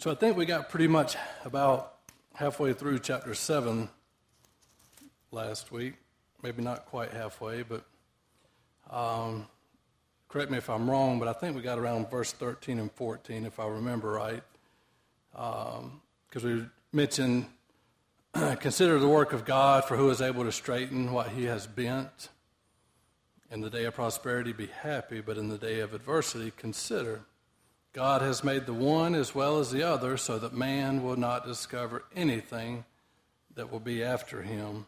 So I think we got pretty much about halfway through chapter 7 last week. Maybe not quite halfway, but um, correct me if I'm wrong, but I think we got around verse 13 and 14, if I remember right. Because um, we mentioned, consider the work of God for who is able to straighten what he has bent. In the day of prosperity, be happy, but in the day of adversity, consider. God has made the one as well as the other so that man will not discover anything that will be after him.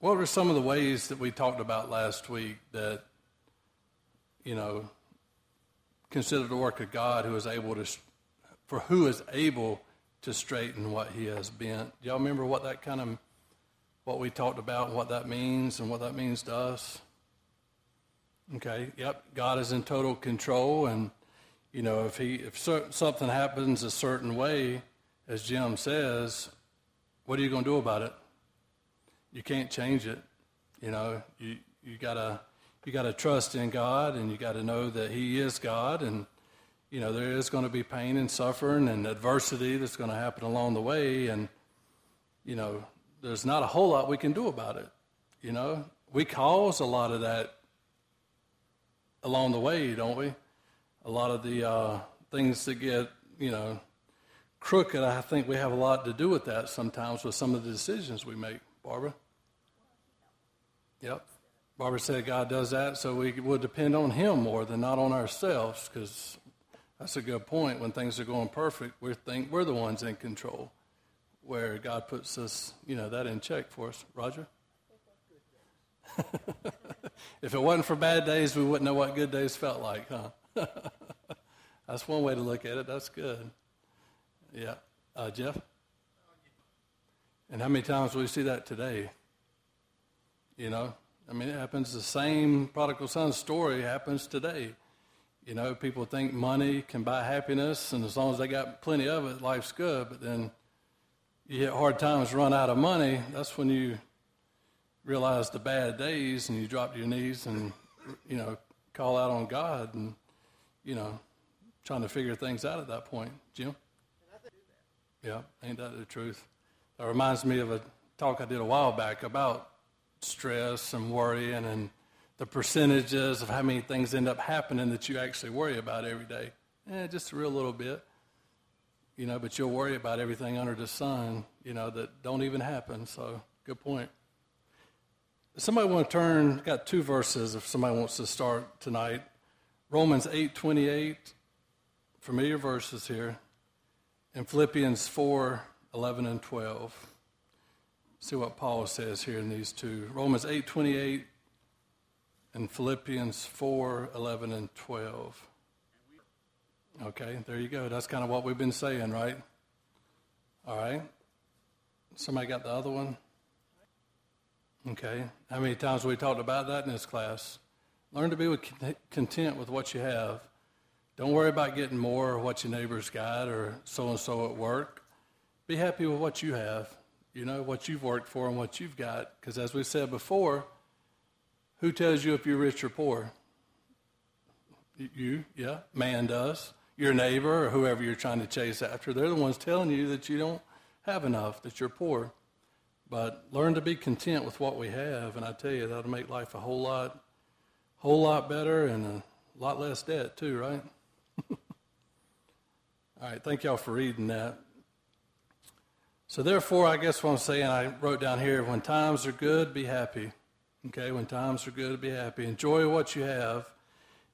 What were some of the ways that we talked about last week that, you know, consider the work of God who is able to, for who is able to straighten what he has bent? Do y'all remember what that kind of, what we talked about what that means and what that means to us? Okay, yep, God is in total control and you know, if he if something happens a certain way, as Jim says, what are you going to do about it? You can't change it. You know, you you gotta you gotta trust in God, and you got to know that He is God, and you know there is going to be pain and suffering and adversity that's going to happen along the way, and you know there's not a whole lot we can do about it. You know, we cause a lot of that along the way, don't we? A lot of the uh, things that get, you know, crooked, I think we have a lot to do with that sometimes with some of the decisions we make. Barbara? Yep. Barbara said God does that so we would depend on Him more than not on ourselves because that's a good point. When things are going perfect, we think we're the ones in control, where God puts us, you know, that in check for us. Roger? if it wasn't for bad days, we wouldn't know what good days felt like, huh? That's one way to look at it. That's good. Yeah. Uh, Jeff? And how many times will we see that today? You know, I mean, it happens the same prodigal son story happens today. You know, people think money can buy happiness, and as long as they got plenty of it, life's good. But then you hit hard times, run out of money. That's when you realize the bad days, and you drop to your knees and you know call out on God. And you know, trying to figure things out at that point. Jim? Yeah, ain't that the truth? That reminds me of a talk I did a while back about stress and worrying and the percentages of how many things end up happening that you actually worry about every day. Eh, just a real little bit. You know, but you'll worry about everything under the sun, you know, that don't even happen. So, good point. Somebody want to turn, got two verses if somebody wants to start tonight. Romans 8:28, familiar verses here, and Philippians 4, 11 and 12. See what Paul says here in these two. Romans 8:28 and Philippians 4, 11 and 12. Okay, there you go. That's kind of what we've been saying, right? All right. Somebody got the other one? Okay. How many times we talked about that in this class? Learn to be content with what you have. Don't worry about getting more or what your neighbor's got or so and so at work. Be happy with what you have, you know, what you've worked for and what you've got. Because as we said before, who tells you if you're rich or poor? You, yeah, man does. Your neighbor or whoever you're trying to chase after, they're the ones telling you that you don't have enough, that you're poor. But learn to be content with what we have, and I tell you, that'll make life a whole lot whole lot better and a lot less debt, too, right? All right, thank y'all for reading that. So, therefore, I guess what I'm saying, I wrote down here when times are good, be happy. Okay, when times are good, be happy. Enjoy what you have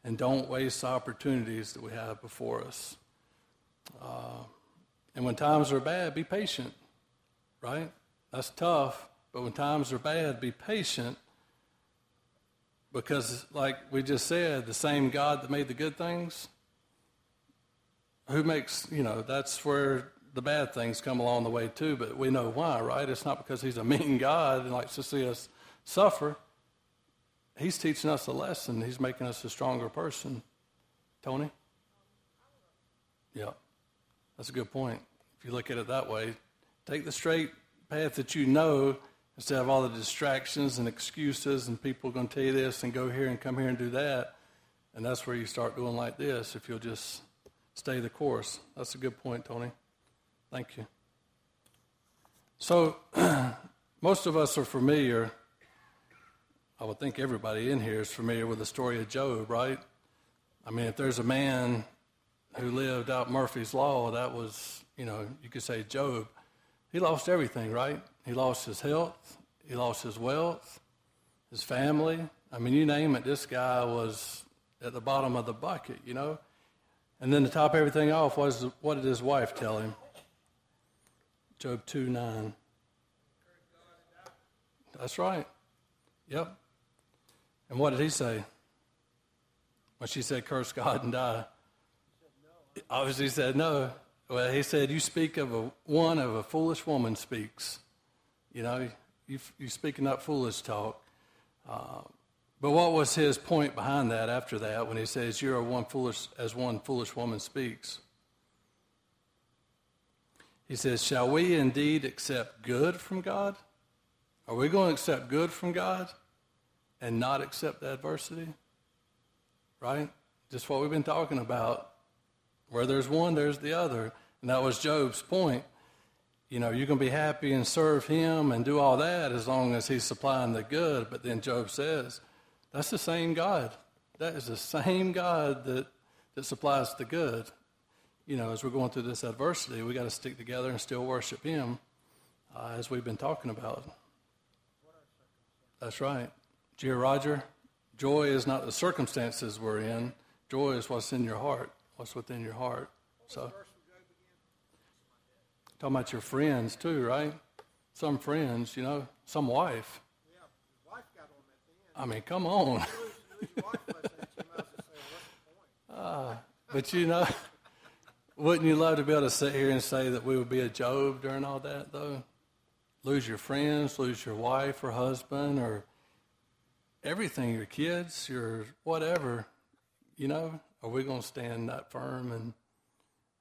and don't waste opportunities that we have before us. Uh, and when times are bad, be patient, right? That's tough, but when times are bad, be patient because, like we just said, the same God that made the good things, who makes, you know, that's where the bad things come along the way too, but we know why, right? It's not because he's a mean God and likes to see us suffer. He's teaching us a lesson. He's making us a stronger person. Tony? Yeah, that's a good point. If you look at it that way, take the straight path that you know instead of all the distractions and excuses and people going to tell you this and go here and come here and do that. And that's where you start doing like this if you'll just stay the course. That's a good point, Tony. Thank you. So, most of us are familiar, I would think everybody in here is familiar with the story of Job, right? I mean, if there's a man who lived out Murphy's Law, that was, you know, you could say Job. He lost everything, right? He lost his health, he lost his wealth, his family. I mean, you name it, this guy was at the bottom of the bucket, you know? And then to top everything off, was what did his wife tell him? Job 2 9. That's right. Yep. And what did he say? When she said, curse God and die. Obviously, he said no. Well, he said, You speak of a one of a foolish woman speaks. You know, you, you're speaking up foolish talk. Uh, but what was his point behind that after that when he says, You're one foolish, as one foolish woman speaks? He says, Shall we indeed accept good from God? Are we going to accept good from God and not accept adversity? Right? Just what we've been talking about. Where there's one, there's the other. And that was Job's point. You know, you can be happy and serve him and do all that as long as he's supplying the good. But then Job says, that's the same God. That is the same God that, that supplies the good. You know, as we're going through this adversity, we got to stick together and still worship him uh, as we've been talking about. That's right. Dear Roger, joy is not the circumstances we're in. Joy is what's in your heart, what's within your heart. So, talking about your friends too, right? Some friends, you know, some wife. I mean, come on. uh, but you know, wouldn't you love to be able to sit here and say that we would be a Job during all that, though? Lose your friends, lose your wife or husband, or everything, your kids, your whatever. You know, are we going to stand that firm and,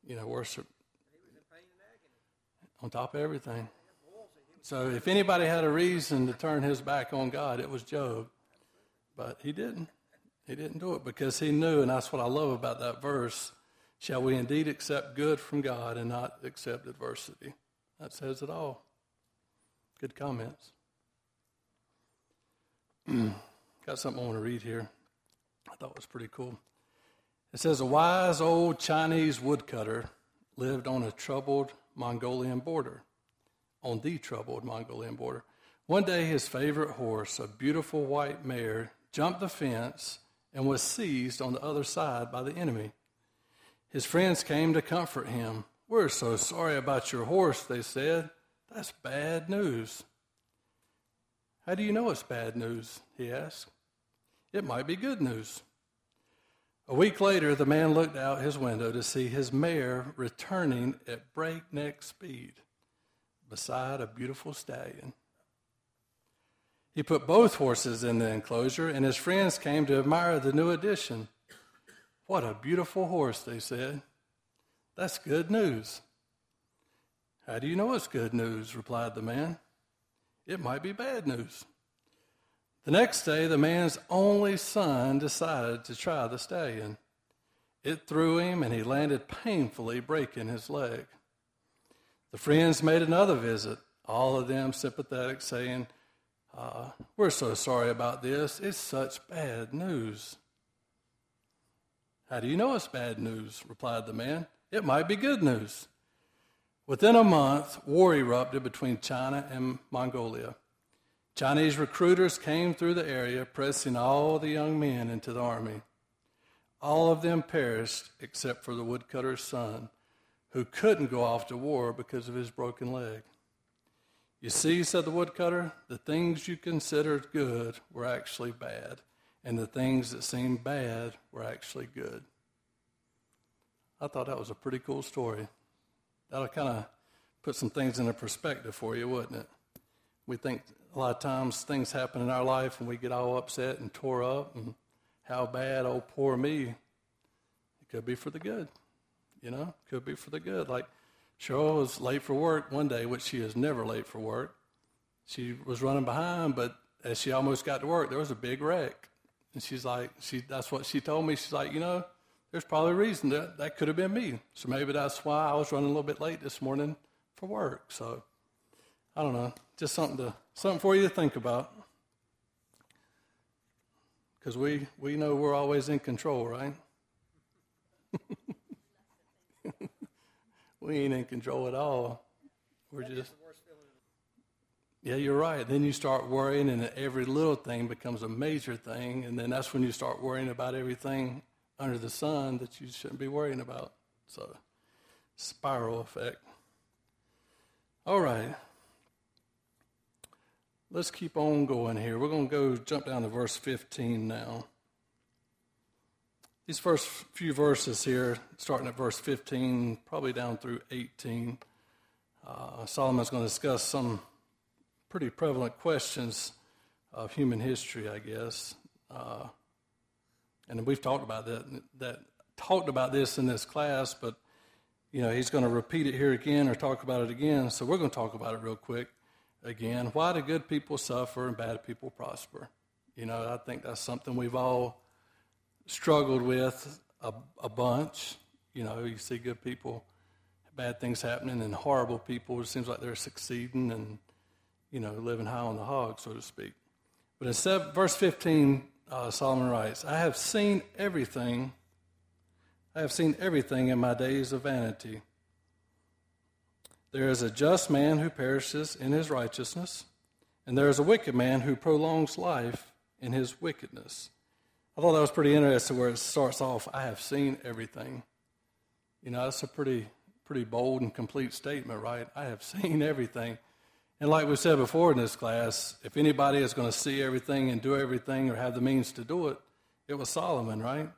you know, worship on top of everything? So if anybody had a reason to turn his back on God, it was Job. But he didn't. He didn't do it because he knew, and that's what I love about that verse. Shall we indeed accept good from God and not accept adversity? That says it all. Good comments. Got something I want to read here. I thought was pretty cool. It says a wise old Chinese woodcutter lived on a troubled Mongolian border, on the troubled Mongolian border. One day, his favorite horse, a beautiful white mare, jumped the fence, and was seized on the other side by the enemy. His friends came to comfort him. We're so sorry about your horse, they said. That's bad news. How do you know it's bad news? He asked. It might be good news. A week later, the man looked out his window to see his mare returning at breakneck speed beside a beautiful stallion. He put both horses in the enclosure, and his friends came to admire the new addition. What a beautiful horse, they said. That's good news. How do you know it's good news? replied the man. It might be bad news. The next day, the man's only son decided to try the stallion. It threw him, and he landed painfully, breaking his leg. The friends made another visit, all of them sympathetic, saying, uh, we're so sorry about this. It's such bad news. How do you know it's bad news? replied the man. It might be good news. Within a month, war erupted between China and Mongolia. Chinese recruiters came through the area, pressing all the young men into the army. All of them perished except for the woodcutter's son, who couldn't go off to war because of his broken leg. You see, said the woodcutter, the things you considered good were actually bad, and the things that seemed bad were actually good. I thought that was a pretty cool story. That'll kind of put some things into perspective for you, wouldn't it? We think a lot of times things happen in our life and we get all upset and tore up and how bad, oh, poor me. It could be for the good, you know, could be for the good. Like Cheryl was late for work one day, which she is never late for work. She was running behind, but as she almost got to work, there was a big wreck. And she's like, she, that's what she told me. She's like, you know, there's probably a reason that that could have been me. So maybe that's why I was running a little bit late this morning for work. So I don't know, just something to something for you to think about. Because we, we know we're always in control, right? we ain't in control at all. We're just. Yeah, you're right. Then you start worrying, and every little thing becomes a major thing, and then that's when you start worrying about everything under the sun that you shouldn't be worrying about. So, spiral effect. All right. Let's keep on going here. We're going to go jump down to verse 15 now. These first few verses here, starting at verse 15, probably down through 18, uh, Solomon's going to discuss some pretty prevalent questions of human history, I guess. Uh, and we've talked about that, that talked about this in this class, but you know he's going to repeat it here again or talk about it again. So we're going to talk about it real quick again. Why do good people suffer and bad people prosper? You know, I think that's something we've all struggled with a, a bunch. You know, you see good people, bad things happening, and horrible people. It seems like they're succeeding and you know living high on the hog, so to speak. But in seven, verse 15, uh, Solomon writes, "I have seen everything. I have seen everything in my days of vanity." There is a just man who perishes in his righteousness, and there is a wicked man who prolongs life in his wickedness. I thought that was pretty interesting where it starts off, I have seen everything. You know, that's a pretty, pretty bold and complete statement, right? I have seen everything. And like we said before in this class, if anybody is going to see everything and do everything or have the means to do it, it was Solomon, right?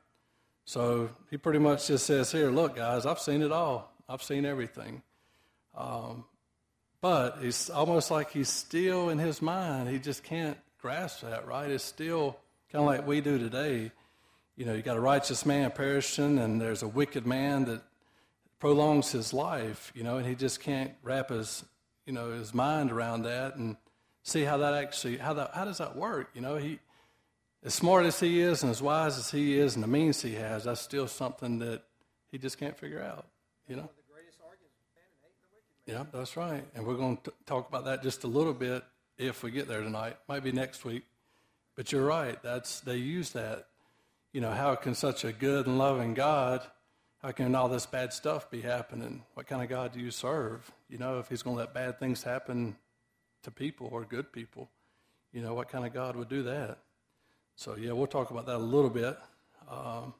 So he pretty much just says here, look, guys, I've seen it all. I've seen everything. Um, but it's almost like he's still in his mind. He just can't grasp that, right? It's still kind of like we do today. You know, you got a righteous man perishing, and there's a wicked man that prolongs his life. You know, and he just can't wrap his you know his mind around that and see how that actually how that how does that work. You know, he as smart as he is and as wise as he is and the means he has, that's still something that he just can't figure out. You know. Yeah, that's right. And we're going to talk about that just a little bit if we get there tonight. Might be next week. But you're right. That's they use that. You know, how can such a good and loving God, how can all this bad stuff be happening? What kind of God do you serve? You know, if He's going to let bad things happen to people or good people, you know, what kind of God would do that? So yeah, we'll talk about that a little bit. Um,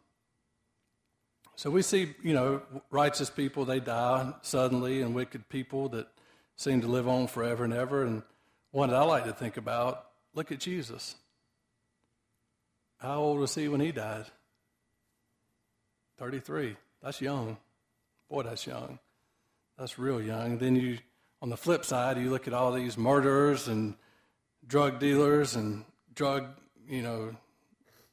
so we see, you know, righteous people they die suddenly, and wicked people that seem to live on forever and ever. And one that I like to think about, look at Jesus. How old was he when he died? 33. That's young. Boy, that's young. That's real young. Then you, on the flip side, you look at all these murderers and drug dealers and drug, you know,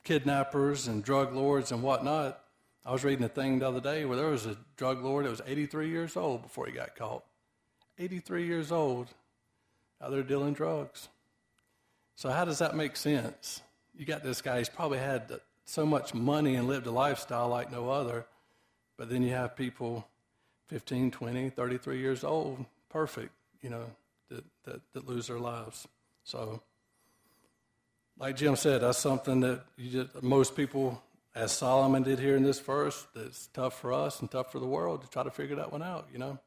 kidnappers and drug lords and whatnot. I was reading a thing the other day where there was a drug lord that was 83 years old before he got caught. 83 years old out there dealing drugs. So, how does that make sense? you got this guy, he's probably had so much money and lived a lifestyle like no other. But then you have people 15, 20, 33 years old, perfect, you know, that, that, that lose their lives. So, like Jim said, that's something that you just, most people, as Solomon did here in this verse, that's tough for us and tough for the world to try to figure that one out, you know.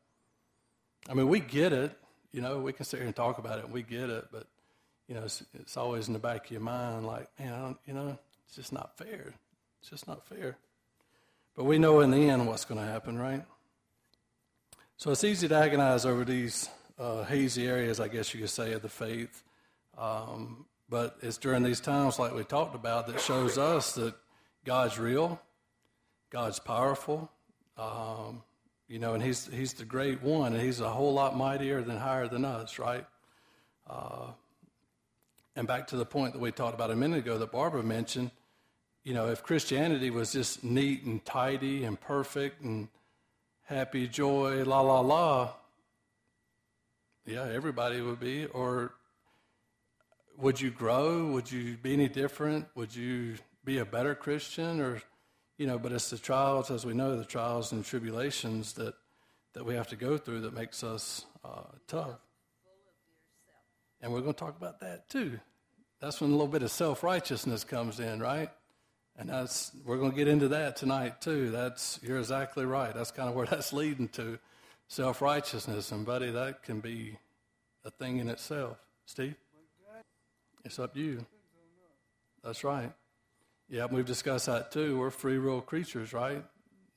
I mean, we get it, you know, we can sit here and talk about it and we get it, but you know, it's, it's always in the back of your mind, like, man, you know, it's just not fair. It's just not fair. But we know in the end what's going to happen, right? So it's easy to agonize over these uh, hazy areas, I guess you could say, of the faith. Um, but it's during these times, like we talked about, that shows us that God's real, God's powerful, um, you know, and He's He's the great one, and He's a whole lot mightier than higher than us, right? Uh, and back to the point that we talked about a minute ago that Barbara mentioned, you know, if Christianity was just neat and tidy and perfect and happy, joy, la, la, la, yeah, everybody would be. Or would you grow? Would you be any different? Would you be a better Christian? Or, you know, but it's the trials, as we know, the trials and tribulations that, that we have to go through that makes us uh, tough. And we're going to talk about that too. That's when a little bit of self righteousness comes in, right? And that's we're going to get into that tonight too. That's you're exactly right. That's kind of where that's leading to self righteousness, and buddy, that can be a thing in itself. Steve, it's up to you. That's right. Yeah, we've discussed that too. We're free will creatures, right?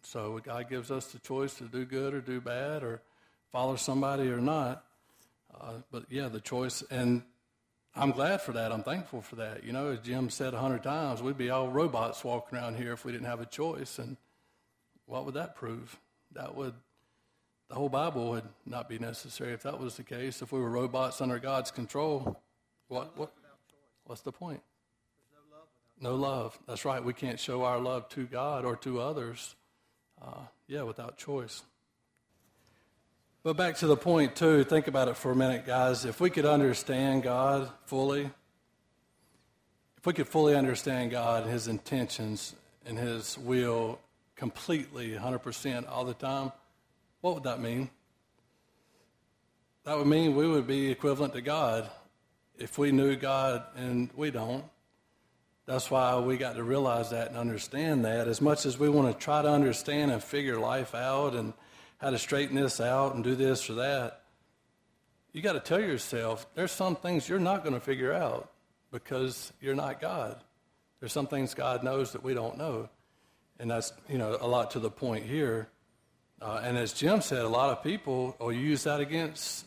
So God gives us the choice to do good or do bad, or follow somebody or not. Uh, but yeah, the choice, and I'm glad for that. I'm thankful for that. You know, as Jim said a hundred times, we'd be all robots walking around here if we didn't have a choice. And what would that prove? That would, the whole Bible would not be necessary if that was the case. If we were robots under God's control, what, what what's the point? No love. That's right. We can't show our love to God or to others, uh, yeah, without choice. But back to the point, too, think about it for a minute, guys. If we could understand God fully, if we could fully understand God His intentions and His will completely, 100% all the time, what would that mean? That would mean we would be equivalent to God if we knew God and we don't. That's why we got to realize that and understand that. As much as we want to try to understand and figure life out and how to straighten this out and do this or that. You got to tell yourself there's some things you're not going to figure out because you're not God. There's some things God knows that we don't know. And that's, you know, a lot to the point here. Uh, and as Jim said, a lot of people will use that against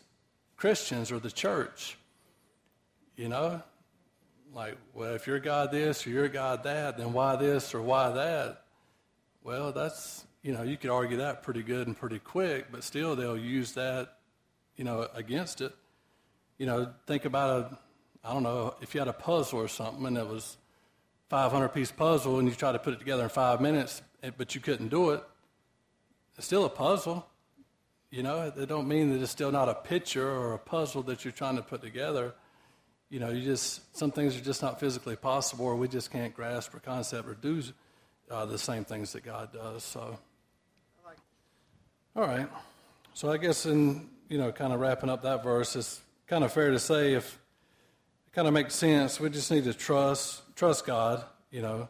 Christians or the church. You know, like, well, if you're God this or you're God that, then why this or why that? Well, that's you know, you could argue that pretty good and pretty quick, but still they'll use that, you know, against it. You know, think about a, I don't know, if you had a puzzle or something and it was 500 piece puzzle and you try to put it together in five minutes, eh, but you couldn't do it, it's still a puzzle. You know, it don't mean that it's still not a picture or a puzzle that you're trying to put together. You know, you just some things are just not physically possible, or we just can't grasp or concept or do uh, the same things that God does. So. All right. So I guess in, you know, kind of wrapping up that verse, it's kind of fair to say if it kind of makes sense, we just need to trust, trust God, you know,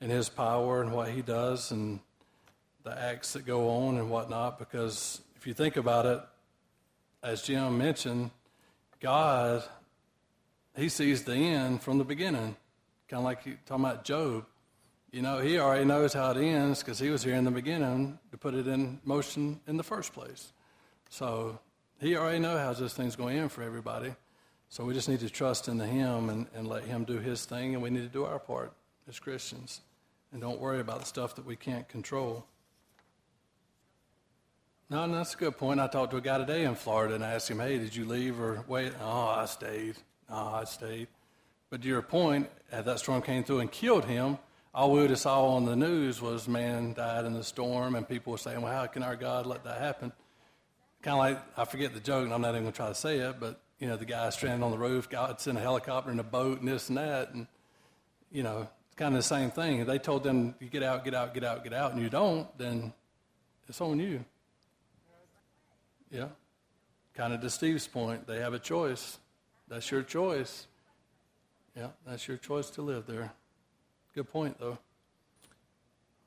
and his power and what he does and the acts that go on and whatnot. Because if you think about it, as Jim mentioned, God, he sees the end from the beginning. Kind of like he, talking about Job. You know, he already knows how it ends because he was here in the beginning to put it in motion in the first place. So he already knows how this thing's going to end for everybody. So we just need to trust in the him and, and let him do his thing, and we need to do our part as Christians. And don't worry about the stuff that we can't control. No, no, that's a good point. I talked to a guy today in Florida and I asked him, hey, did you leave or wait? Oh, I stayed. Oh, I stayed. But to your point, that storm came through and killed him, all we would have saw on the news was man died in the storm, and people were saying, "Well, how can our God let that happen?" Kind of like I forget the joke, and I'm not even going to try to say it, but you know, the guy stranded on the roof, God's in a helicopter and a boat, and this and that, and you know, it's kind of the same thing. If they told them, "You get out, get out, get out, get out," and you don't, then it's on you. Yeah, kind of to Steve's point, they have a choice. That's your choice. Yeah, that's your choice to live there. Good point, though.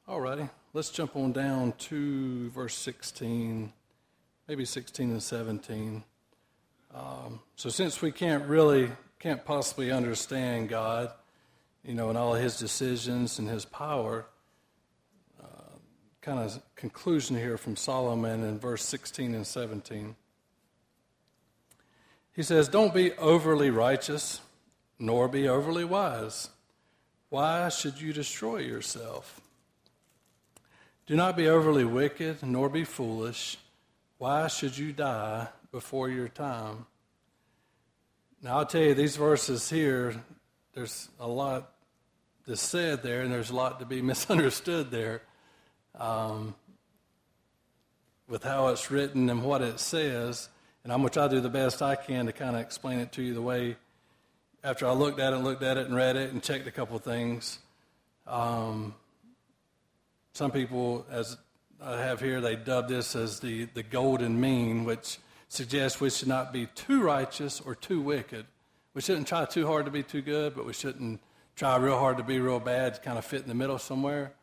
All righty, let's jump on down to verse 16, maybe 16 and 17. Um, so, since we can't really, can't possibly understand God, you know, and all his decisions and his power, uh, kind of conclusion here from Solomon in verse 16 and 17. He says, Don't be overly righteous, nor be overly wise. Why should you destroy yourself? Do not be overly wicked, nor be foolish. Why should you die before your time? Now, I'll tell you, these verses here, there's a lot that's said there, and there's a lot to be misunderstood there um, with how it's written and what it says. And I'm going to try to do the best I can to kind of explain it to you the way after I looked at it, and looked at it, and read it, and checked a couple of things. Um, some people, as I have here, they dub this as the, the golden mean, which suggests we should not be too righteous or too wicked. We shouldn't try too hard to be too good, but we shouldn't try real hard to be real bad, to kind of fit in the middle somewhere.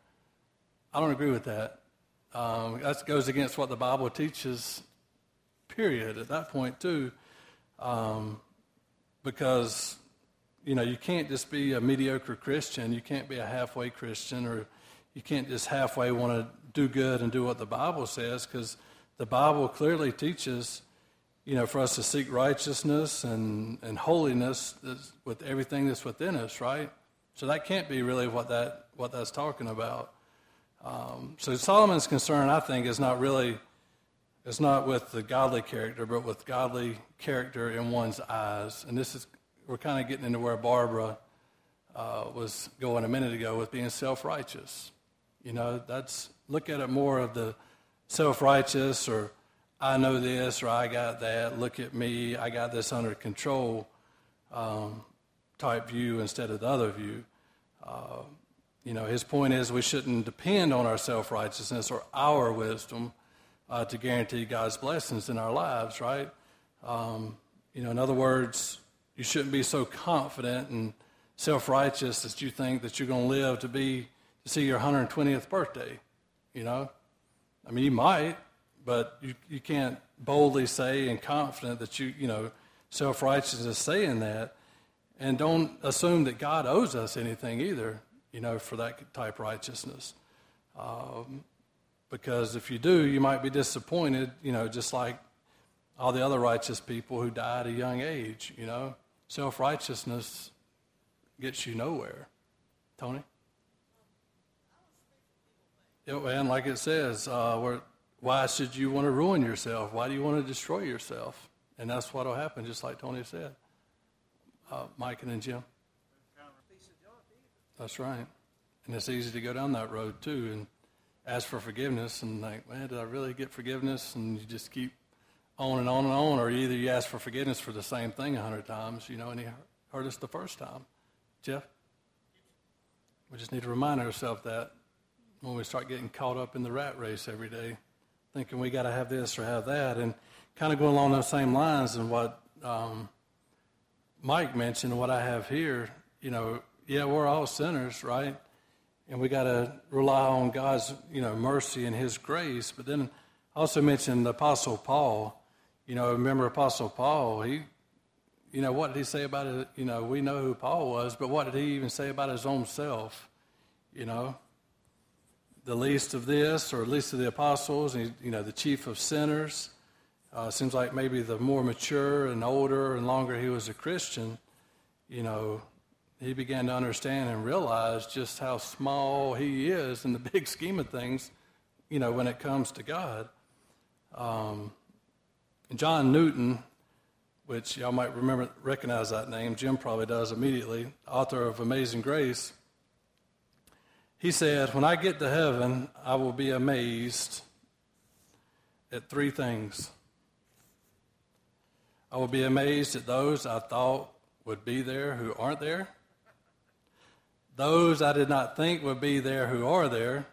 I don't agree with that. Um, that goes against what the Bible teaches, period, at that point, too. Um, because, you know, you can't just be a mediocre Christian. You can't be a halfway Christian, or you can't just halfway want to do good and do what the Bible says, because the Bible clearly teaches, you know, for us to seek righteousness and, and holiness with everything that's within us, right? So that can't be really what that what that's talking about. Um, so Solomon's concern, I think, is not really it's not with the godly character, but with godly character in one's eyes. And this is we're kind of getting into where Barbara uh, was going a minute ago with being self-righteous. You know, that's look at it more of the self-righteous or I know this or I got that. Look at me, I got this under control um, type view instead of the other view. Uh, you know, his point is we shouldn't depend on our self righteousness or our wisdom uh, to guarantee God's blessings in our lives, right? Um, you know, in other words, you shouldn't be so confident and self righteous that you think that you're going to live to be to see your 120th birthday. You know, I mean, you might, but you you can't boldly say and confident that you you know self righteous is saying that, and don't assume that God owes us anything either you know, for that type righteousness. Um, because if you do, you might be disappointed, you know, just like all the other righteous people who died at a young age, you know. Self righteousness gets you nowhere. Tony? And like it says, uh, why should you want to ruin yourself? Why do you want to destroy yourself? And that's what will happen, just like Tony said. Uh, Mike and then Jim. That's right. And it's easy to go down that road too and ask for forgiveness and like, man, did I really get forgiveness? And you just keep on and on and on. Or either you ask for forgiveness for the same thing a hundred times, you know, and he hurt us the first time. Jeff? We just need to remind ourselves that when we start getting caught up in the rat race every day, thinking we got to have this or have that, and kind of going along those same lines and what um, Mike mentioned, what I have here, you know, yeah, we're all sinners, right? And we got to rely on God's, you know, mercy and His grace. But then I also mentioned the Apostle Paul. You know, remember Apostle Paul? He, you know, what did he say about it? You know, we know who Paul was, but what did he even say about his own self? You know, the least of this, or least of the apostles, and you know, the chief of sinners. Uh, seems like maybe the more mature and older and longer he was a Christian, you know, he began to understand and realize just how small he is in the big scheme of things, you know, when it comes to God. Um, John Newton, which y'all might remember, recognize that name, Jim probably does immediately, author of Amazing Grace, he said, When I get to heaven, I will be amazed at three things. I will be amazed at those I thought would be there who aren't there those I did not think would be there who are there,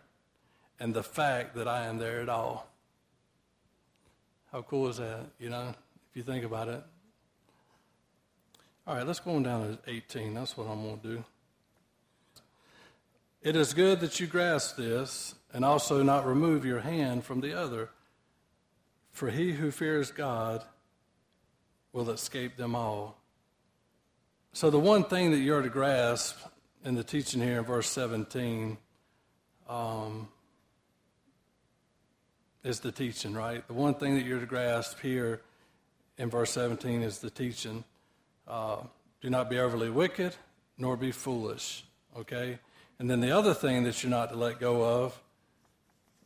and the fact that I am there at all. How cool is that, you know, if you think about it? All right, let's go on down to 18. That's what I'm going to do. It is good that you grasp this and also not remove your hand from the other. For he who fears God will escape them all. So, the one thing that you're to grasp in the teaching here in verse 17 um, is the teaching, right? The one thing that you're to grasp here in verse 17 is the teaching. Uh, do not be overly wicked, nor be foolish, okay? And then the other thing that you're not to let go of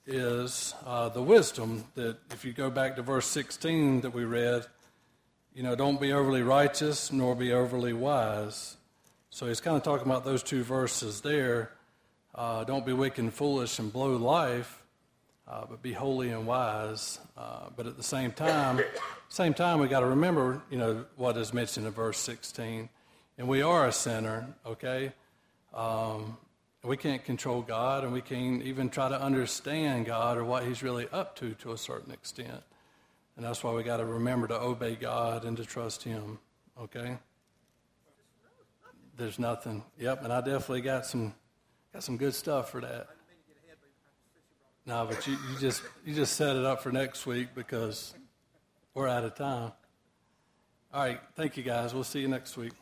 is uh, the wisdom that if you go back to verse 16 that we read, you know, don't be overly righteous, nor be overly wise. So he's kind of talking about those two verses there. Uh, don't be wicked and foolish and blow life, uh, but be holy and wise. Uh, but at the same time, same time, we got to remember, you know, what is mentioned in verse 16, and we are a sinner, okay. Um, We can't control God, and we can't even try to understand God or what He's really up to to a certain extent. And that's why we got to remember to obey God and to trust Him. Okay? There's nothing. Yep, and I definitely got some got some good stuff for that. No, but you, you just you just set it up for next week because we're out of time. All right, thank you guys. We'll see you next week.